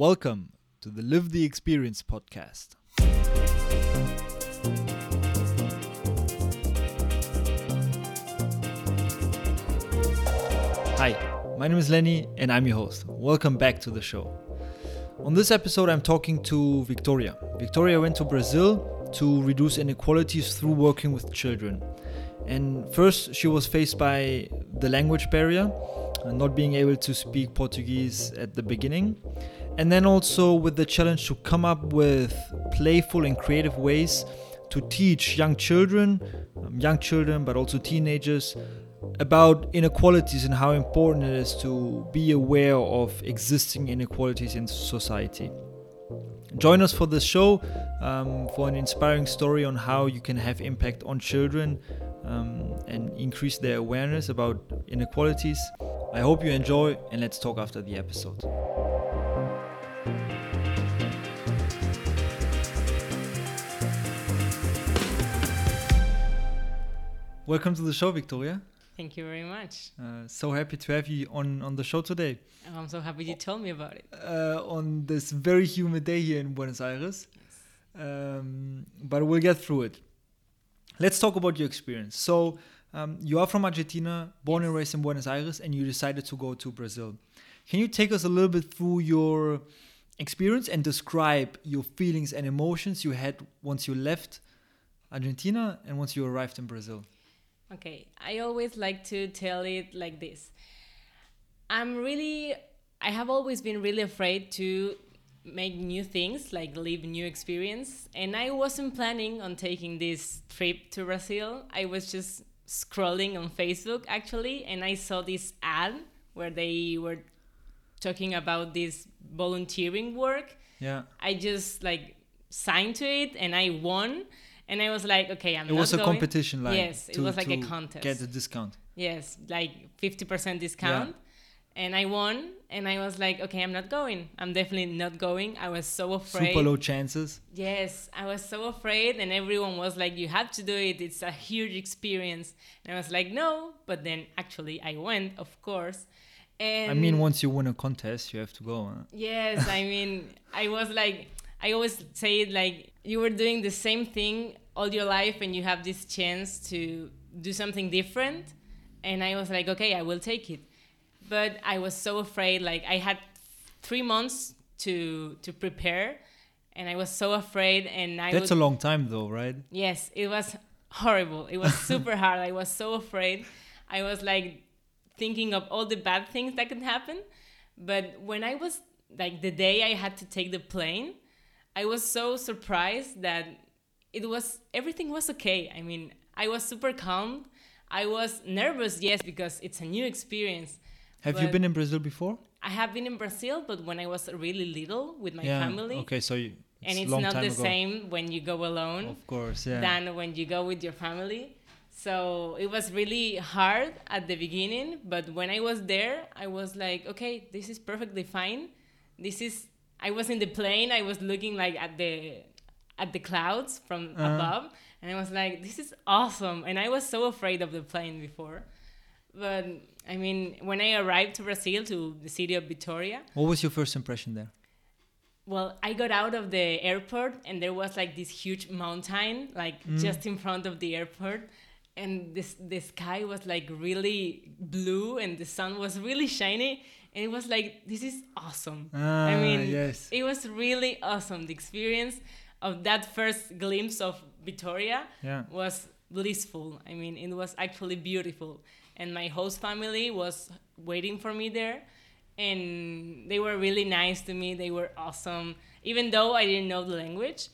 Welcome to the Live the Experience podcast. Hi, my name is Lenny and I'm your host. Welcome back to the show. On this episode, I'm talking to Victoria. Victoria went to Brazil to reduce inequalities through working with children. And first, she was faced by the language barrier, not being able to speak Portuguese at the beginning and then also with the challenge to come up with playful and creative ways to teach young children, um, young children, but also teenagers about inequalities and how important it is to be aware of existing inequalities in society. Join us for this show um, for an inspiring story on how you can have impact on children um, and increase their awareness about inequalities. I hope you enjoy, and let's talk after the episode. Welcome to the show, Victoria. Thank you very much. Uh, so happy to have you on, on the show today. I'm so happy you told me about it. Uh, on this very humid day here in Buenos Aires. Yes. Um, but we'll get through it. Let's talk about your experience. So, um, you are from Argentina, born yes. and raised in Buenos Aires, and you decided to go to Brazil. Can you take us a little bit through your experience and describe your feelings and emotions you had once you left Argentina and once you arrived in Brazil? Okay, I always like to tell it like this. I'm really, I have always been really afraid to make new things, like live new experience. And I wasn't planning on taking this trip to Brazil. I was just scrolling on Facebook actually, and I saw this ad where they were talking about this volunteering work. Yeah. I just like signed to it and I won and I was like, okay, I'm. It was a going. competition, like yes, to, it was like a contest. Get a discount. Yes, like fifty percent discount, yeah. and I won. And I was like, okay, I'm not going. I'm definitely not going. I was so afraid. Super low chances. Yes, I was so afraid, and everyone was like, you have to do it. It's a huge experience. And I was like, no. But then actually, I went, of course. And I mean, once you win a contest, you have to go. Huh? Yes, I mean, I was like, I always say it like you were doing the same thing all your life and you have this chance to do something different. And i was like okay i will take it. But i was so afraid like i had three months to to prepare and i was so afraid and i that's would, a long time though right? Yes it was horrible. It was super hard. I was so afraid. I was like thinking of all the bad things that could happen. But when i was like the day i had to take the plane i was so surprised that it was everything was okay. I mean, I was super calm. I was nervous, yes, because it's a new experience. Have you been in Brazil before? I have been in Brazil, but when I was really little with my yeah, family. Okay, so you, it's and it's not the ago. same when you go alone. Of course, yeah. Than when you go with your family. So it was really hard at the beginning, but when I was there, I was like, okay, this is perfectly fine. This is. I was in the plane. I was looking like at the at the clouds from uh-huh. above and I was like, this is awesome. And I was so afraid of the plane before. But I mean, when I arrived to Brazil, to the city of Vitoria. What was your first impression there? Well, I got out of the airport and there was like this huge mountain, like mm. just in front of the airport. And this the sky was like really blue and the sun was really shiny. And it was like, this is awesome. Ah, I mean, yes. it was really awesome. The experience of that first glimpse of Vitoria yeah. was blissful. I mean, it was actually beautiful. And my host family was waiting for me there. And they were really nice to me. They were awesome. Even though I didn't know the language,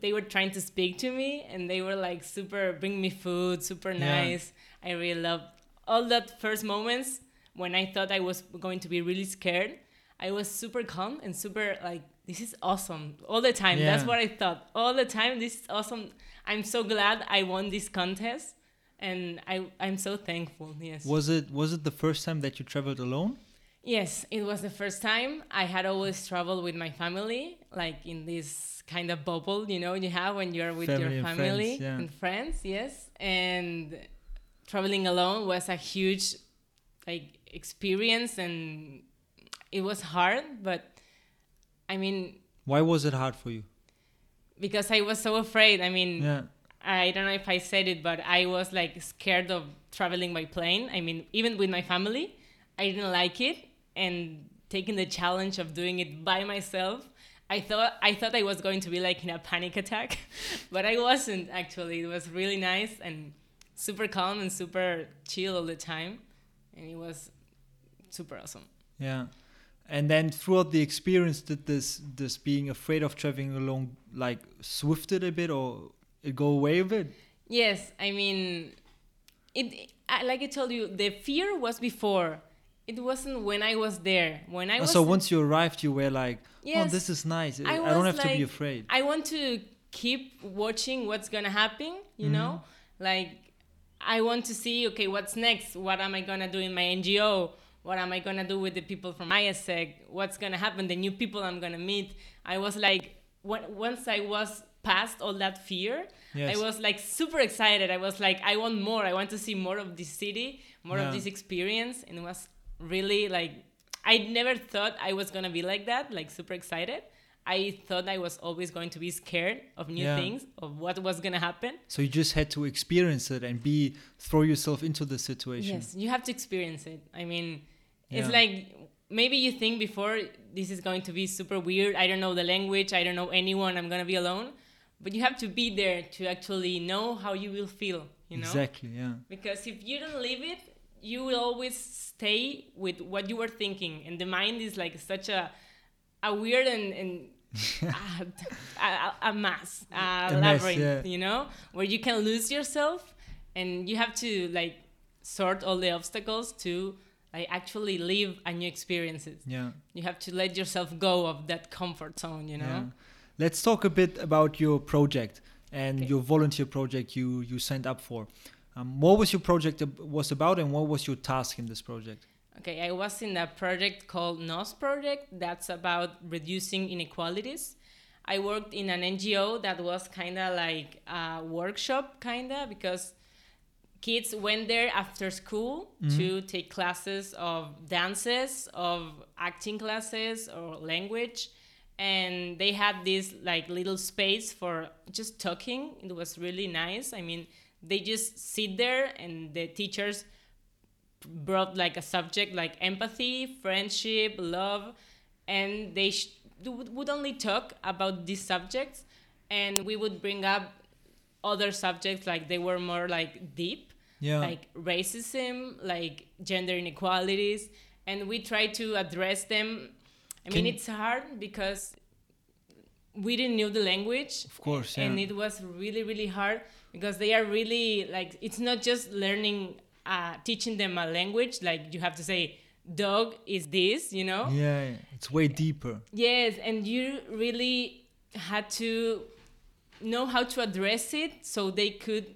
they were trying to speak to me and they were like super, bring me food, super nice. Yeah. I really loved all that first moments when I thought I was going to be really scared. I was super calm and super like this is awesome all the time. Yeah. That's what I thought all the time. This is awesome. I'm so glad I won this contest, and I I'm so thankful. Yes. Was it was it the first time that you traveled alone? Yes, it was the first time. I had always traveled with my family, like in this kind of bubble, you know, you have when you're with family your family and friends, yeah. and friends. Yes, and traveling alone was a huge like experience, and it was hard, but I mean, Why was it hard for you? because I was so afraid. I mean, Yeah. I don't know if I said it, but I was like scared of traveling by plane. I mean, even with my family, I didn't like it, and taking the challenge of doing it by myself, I thought I thought I was going to be like in a panic attack, but I wasn't actually. It was really nice and super calm and super chill all the time, and it was super awesome. Yeah. And then throughout the experience, did this this being afraid of traveling alone like swifted a bit or it go away a bit? Yes, I mean, it. I, like I told you, the fear was before. It wasn't when I was there. When I Oh, was so once you arrived, you were like, "Oh, this is nice. I, I don't have to be afraid." I want to keep watching what's gonna happen. You know, Mm-hmm. like I want to see. Okay, what's next? What am I gonna do in my NGO? What am I gonna do with the people from AIESEC? What's gonna happen? The new people I'm gonna meet. I was like, once I was past all that fear, Yes. I was like super excited. I was like, I want more. I want to see more of this city, more Yeah. of this experience, and it was really like I never thought I was gonna be like that, like super excited. I thought I was always going to be scared of new Yeah. things, of what was gonna happen. So you just had to experience it and be throw yourself into the situation. Yes, you have to experience it. I mean, it's like maybe you think before this is going to be super weird. I don't know the language. I don't know anyone. I'm gonna be alone. But you have to be there to actually know how you will feel. You know. Exactly. Yeah. Because if you don't live it, you will always stay with what you were thinking, and the mind is like such a a weird and and a, a, a mass, a, A mess, labyrinth, yeah. you know, where you can lose yourself, and you have to like sort all the obstacles to like actually live a new experiences. Yeah. You have to let yourself go of that comfort zone, you know. Yeah. Let's talk a bit about your project and Okay. your volunteer project you you signed up for. Um, what was your project ab- was about, and what was your task in this project? Okay, I was in a project called NOS Project that's about reducing inequalities. I worked in an NGO that was kind of like a workshop, kind of, because kids went there after school mm-hmm. to take classes of dances, of acting classes, or language. And they had this like little space for just talking. It was really nice. I mean, they just sit there and the teachers brought like a subject like empathy, friendship, love, and they sh- would only talk about these subjects, and we would bring up other subjects like they were more like deep, Yeah. like racism, like gender inequalities, and we try to address them. I mean, it's hard because we didn't know the language Of course, yeah. and it was really really hard because they are really like it's not just learning uh, teaching them a language like you have to say dog is this you know yeah. it's way deeper. yes and you really had to know how to address it so they could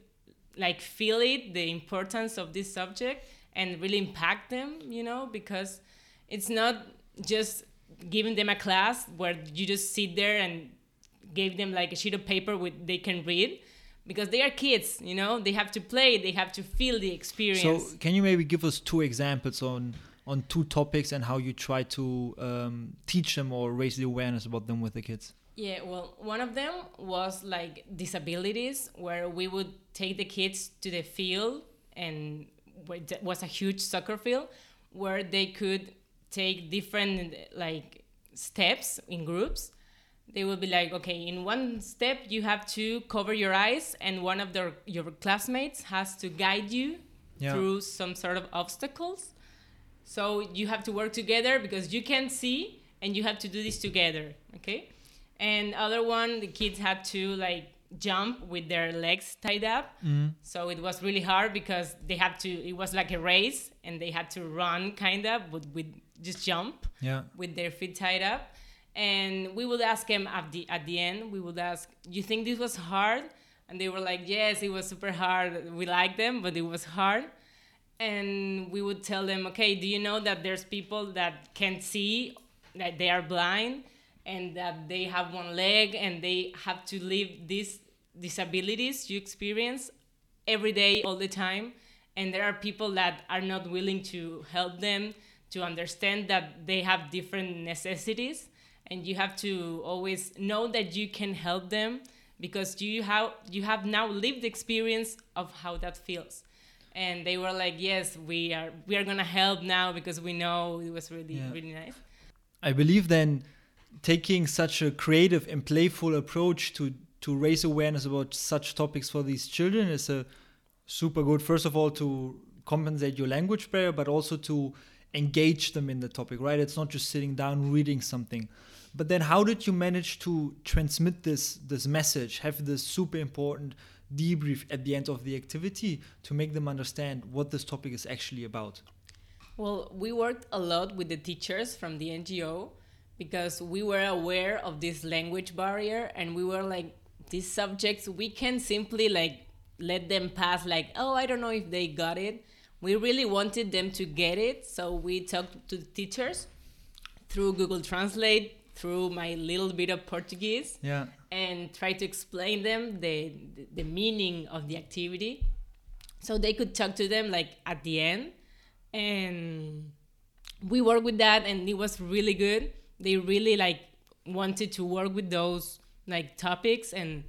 like feel it the importance of this subject and really impact them you know because it's not just giving them a class where you just sit there and gave them like a sheet of paper with they can read because they are kids you know they have to play they have to feel the experience So can you maybe give us two examples on on two topics and how you try to um, teach them or raise the awareness about them with the kids? Yeah, well, one of them was like disabilities, where we would take the kids to the field, and it was a huge soccer field where they could take different like steps in groups. They would be like, okay, in one step you have to cover your eyes, and one of their your classmates has to guide you Yeah. through some sort of obstacles. So you have to work together because you can't see and you have to do this together, okay? And other one, the kids had to like jump with their legs tied up. Mm-hmm. So it was really hard because they had to. It was like a race, and they had to run kind of, but with just jump Yeah. with their feet tied up. And we would ask them at the at the end. We would ask, "You think this was hard?" And they were like, "Yes, it was super hard. We liked them, but it was hard." and we would tell them, okay, do you know that there's people that can't see, that they are blind, and that they have one leg, and they have to live these disabilities you experience every day, all the time, and there are people that are not willing to help them to understand that they have different necessities, and you have to always know that you can help them because you have you have now lived the experience of how that feels. And they were like yes we are we are gonna help now because we know it was really Yeah. really nice. I believe then taking such a creative and playful approach to to raise awareness about such topics for these children is a super good first of all to compensate your language barrier but also to engage them in the topic right? It's not just sitting down reading something. But then how did you manage to transmit this this message have this super important debrief at the end of the activity to make them understand what this topic is actually about? Well, we worked a lot with the teachers from the NGO because we were aware of this language barrier and we were like these subjects we can simply like let them pass like oh I don't know if they got it. We really wanted them to get it, so we talked to the teachers through Google Translate, through my little bit of Portuguese yeah. and try to explain them the the meaning of the activity. So they could talk to them like at the end. And we worked with that and it was really good they really like wanted to work with those like topics and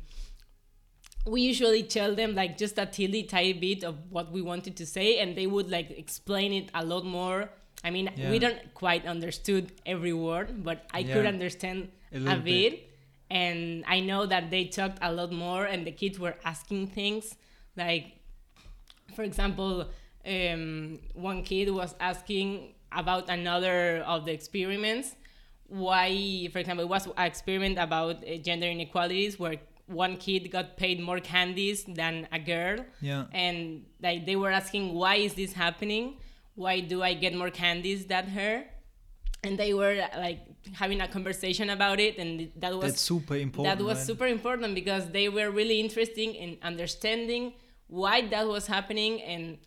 we usually tell them like just a teeny tiny bit of what we wanted to say and they would like explain it a lot more i mean Yeah. we don't quite understood every word but i could understand A a, bit. bit. and i know that they talked a lot more and the kids were asking things like for example um, one kid was asking about another of the experiments why for example it was an experiment about uh, gender inequalities where one kid got paid more candies than a girl. Yeah. And like they were asking why is this happening? Why do i get more candies than her? And they were like having a conversation about it and that was that's super important that was right? super important because they were really interested in understanding why that was happening and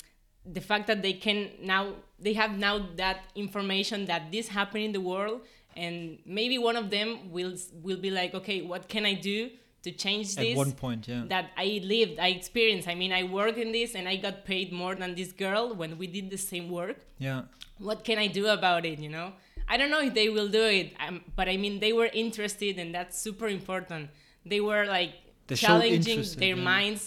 the fact that they can now they have now that information that this happened in the world and maybe one of them will will be like okay what can i do to change this at one point yeah that I lived, I experienced. I mean, I work in this and I got paid more than this girl when we did the same work. yeah What can I do about it, you know? I don't know if they will do it, um, but I mean, they were interested and that's super important. They were like They challenging their yeah. minds,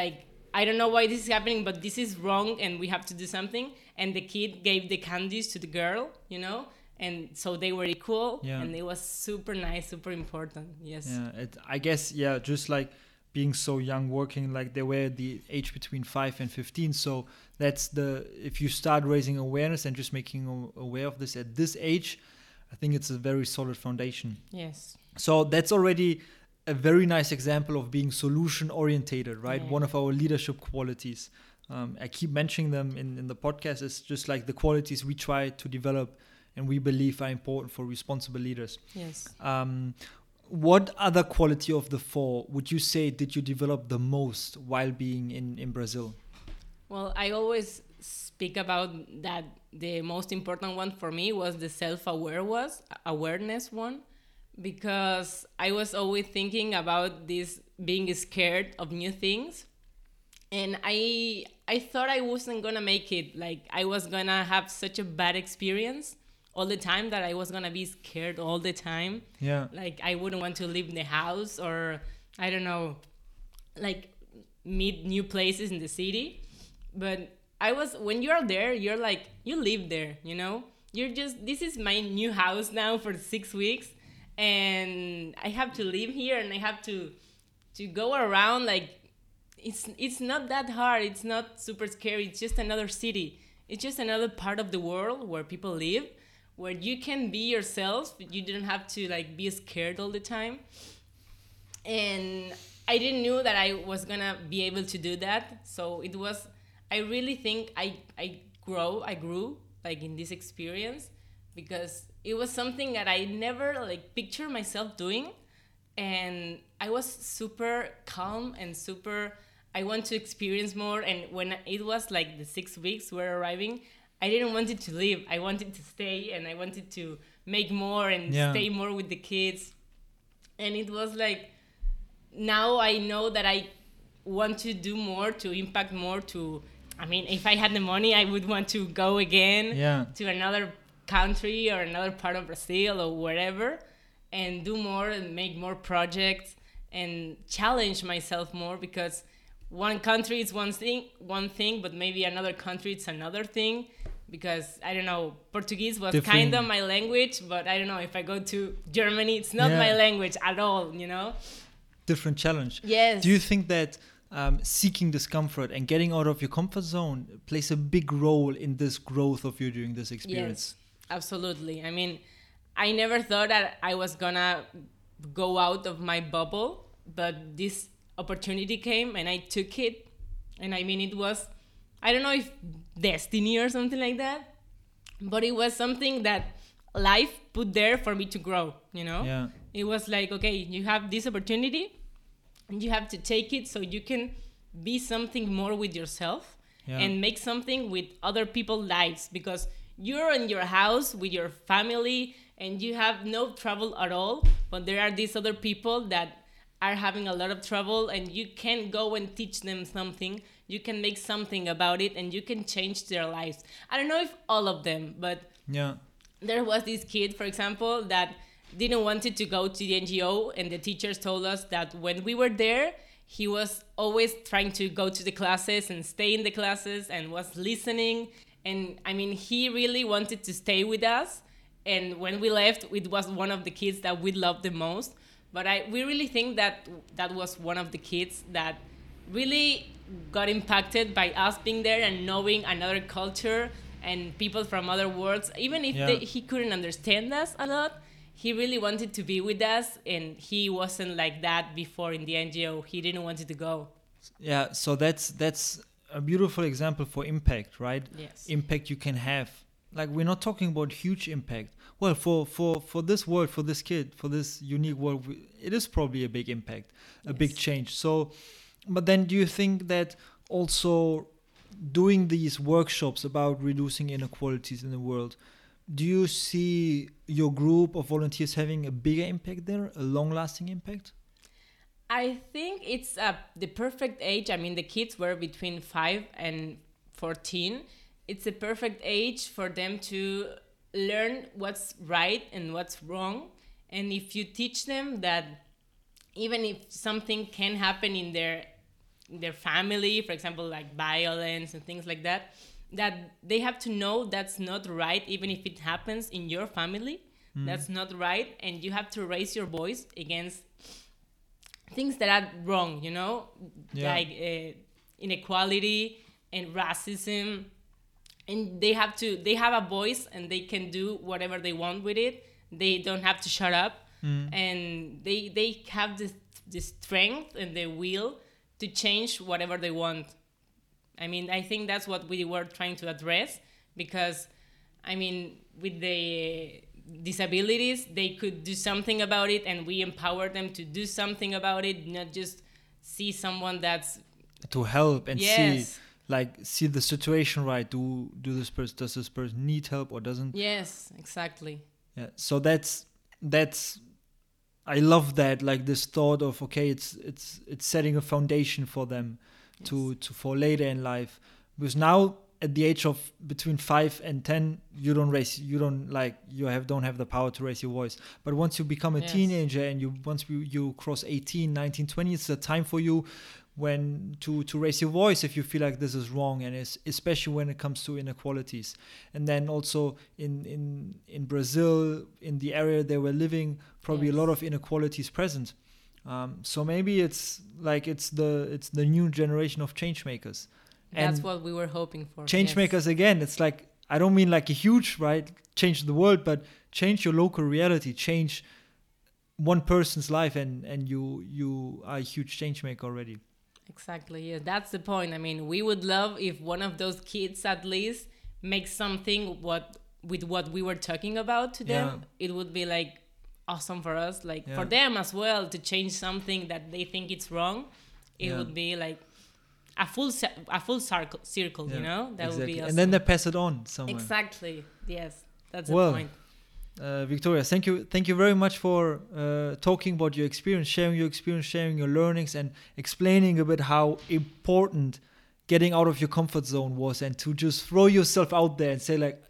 like, I don't know why this is happening, but this is wrong and we have to do something. And the kid gave the candies to the girl, you know? And so they were equal Yeah. and it was super nice, super important. Yes. Yeah, it, I guess yeah, just like being so young, working like they were the age between five and fifteen. So that's the if you start raising awareness and just making aware of this at this age, I think it's a very solid foundation. Yes. So that's already a very nice example of being solution orientated, right? Yeah. One of our leadership qualities. Um, I keep mentioning them in, in the podcast. It's just like the qualities we try to develop and we believe are important for responsible leaders. Yes. Um, what other quality of the four would you say did you develop the most while being in, in Brazil? Well, I always speak about that the most important one for me was the self-aware was awareness one because I was always thinking about this being scared of new things and I I thought I wasn't going to make it like I was going to have such a bad experience all the time that I was going to be scared all the time Yeah. like I wouldn't want to leave the house or I don't know, like meet new places in the city. But I was when you are there, you're like you live there, you know. You're just this is my new house now for six weeks, and I have to live here and I have to to go around like it's it's not that hard. It's not super scary. It's just another city. It's just another part of the world where people live, where you can be yourself. You don't have to like be scared all the time. And I didn't know that I was gonna be able to do that. So it was. I really think I I grow. I grew like in this experience because it was something that I never like picture myself doing and I was super calm and super I want to experience more and when it was like the 6 weeks were arriving I didn't want it to leave I wanted to stay and I wanted to make more and Yeah. stay more with the kids and it was like now I know that I want to do more to impact more to I mean if I had the money I would want to go again Yeah. to another country or another part of Brazil or wherever and do more and make more projects and challenge myself more because one country is one thing one thing but maybe another country it's another thing because I don't know Portuguese was Different- kind of my language but I don't know if I go to Germany it's not Yeah. my language at all you know different challenge. yes Do you think that um, seeking discomfort and getting out of your comfort zone plays a big role in this growth of you during this experience? Yes, absolutely. I mean, I never thought that I was gonna go out of my bubble, but this opportunity came and I took it. And I mean, it was, I don't know if destiny or something like that, but it was something that life put there for me to grow, you know? Yeah. It was like, okay, you have this opportunity and you have to take it so you can be something more with yourself Yeah. and make something with other people's lives because you're in your house with your family and you have no trouble at all but there are these other people that are having a lot of trouble and you can go and teach them something you can make something about it and you can change their lives i don't know if all of them but Yeah. there was this kid, for example, that didn't wanted to go to the NGO, and the teachers told us that when we were there, he was always trying to go to the classes and stay in the classes and was listening. And I mean, he really wanted to stay with us. And when we left, it was one of the kids that we loved the most. But I, we really think that that was one of the kids that really got impacted by us being there and knowing another culture and people from other worlds even if Yeah. they, he couldn't understand us a lot he really wanted to be with us and he wasn't like that before in the ngo he didn't want to go Yeah. So that's that's a beautiful example for impact, right? yes Impact you can have. Like we're not talking about huge impact. Well, for for for this world, for this kid, for this unique world, it is probably a big impact, a big change. So, but then do you think that also doing these workshops about reducing inequalities in the world, do you see your group of volunteers having a bigger impact there, a long-lasting impact? I think it's uh, the perfect age. I mean, the kids were between 5 and 14. It's a perfect age for them to learn what's right and what's wrong. And if you teach them that even if something can happen in their in their family, for example, like violence and things like that, that they have to know that's not right, even if it happens in your family. That's not right, and you have to raise your voice against things that are wrong, you know, Yeah. like uh, inequality and racism, and they have to they have a voice and they can do whatever they want with it. They don't have to shut up, Mm. and they they have the the strength and the will to change whatever they want. I mean, I think that's what we were trying to address because, I mean, with the disabilities, they could do something about it, and we empower them to do something about it, not just see someone that's to help and Yes. see like see the situation right do do this person does this person need help or doesn't yes, exactly. yeah so that's that's i love that like this thought of okay it's it's it's setting a foundation for them to to for later in life. Because now at the age of between 5 and 10 you don't raise you don't like you have don't have the power to raise your voice. But once you become a Yes. teenager and you once you, you cross 18 19 20 it's a time for you when to to raise your voice if you feel like this is wrong and it's, especially when it comes to inequalities and then also in in in brazil in the area they were living probably a lot of inequalities present um, so maybe it's like it's the it's the new generation of change makers That's and what we were hoping for. change yes. makers again it's like i don't mean like a huge right change the world but change your local reality change one person's life and and you you are a huge change maker already Exactly. Yeah, that's the point. I mean, we would love if one of those kids at least makes something what with what we were talking about to them. It would be like awesome for us, like Yeah. for them as well to change something that they think it's wrong. It Yeah. would be like a full a full circle, circle Yeah, you know? That would exactly. be awesome. and then they pass it on somewhere exactly. Yes, that's Well, the point. Uh, Victoria, thank you, thank you very much for uh, talking about your experience, sharing your experience, sharing your learnings, and explaining a bit how important getting out of your comfort zone was, and to just throw yourself out there and say like,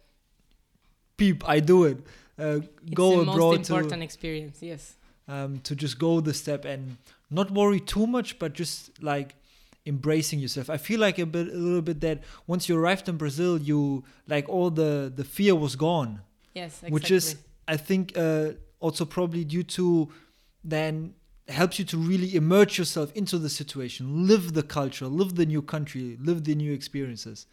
peep, I do it. Uh, It's go the abroad most to important experience. Yes. um, to just go the step and not worry too much, but just like embracing yourself. I feel like a bit, a little bit that once you arrived in Brazil, you like all the the fear was gone, Yes. Exactly. which is I think uh, also probably due to then helps you to really immerse yourself into the situation, live the culture, live the new country, live the new experiences.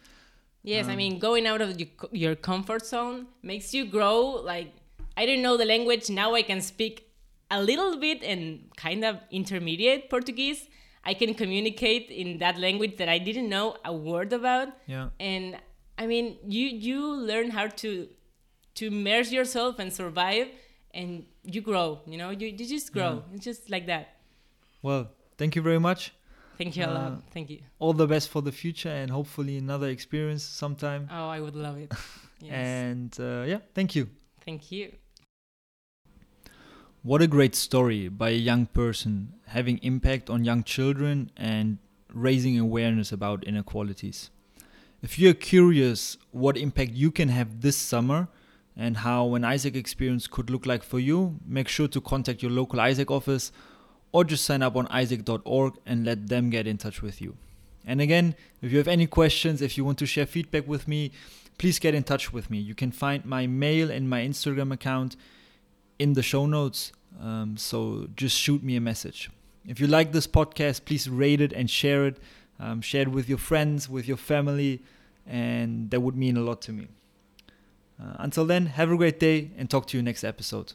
Yes, I Um, mean, going out of your comfort zone makes you grow. Like, I didn't know the language. Now I can speak a little bit and kind of intermediate Portuguese. I can communicate in that language that I didn't know a word about. Yeah. And I mean, you you learn how to to immerse yourself and survive, and you grow. You know, you, you just grow. It's just like that. Well, thank you very much. Thank you a Uh, lot. Thank you. All the best for the future and hopefully another experience sometime. Oh, I would love it. Yes. And uh, yeah, thank you. Thank you. What a great story by a young person having impact on young children and raising awareness about inequalities. If you're curious what impact you can have this summer and how an AIESEC experience could look like for you, make sure to contact your local AIESEC office or just sign up on aiesec.org and let them get in touch with you. And again, if you have any questions, if you want to share feedback with me, please get in touch with me. You can find my mail and my Instagram account in the show notes. Um, so just shoot me a message. If you like this podcast, please rate it and share it. Um, share it with your friends, with your family, and that would mean a lot to me. Uh, until then, have a great day and talk to you next episode.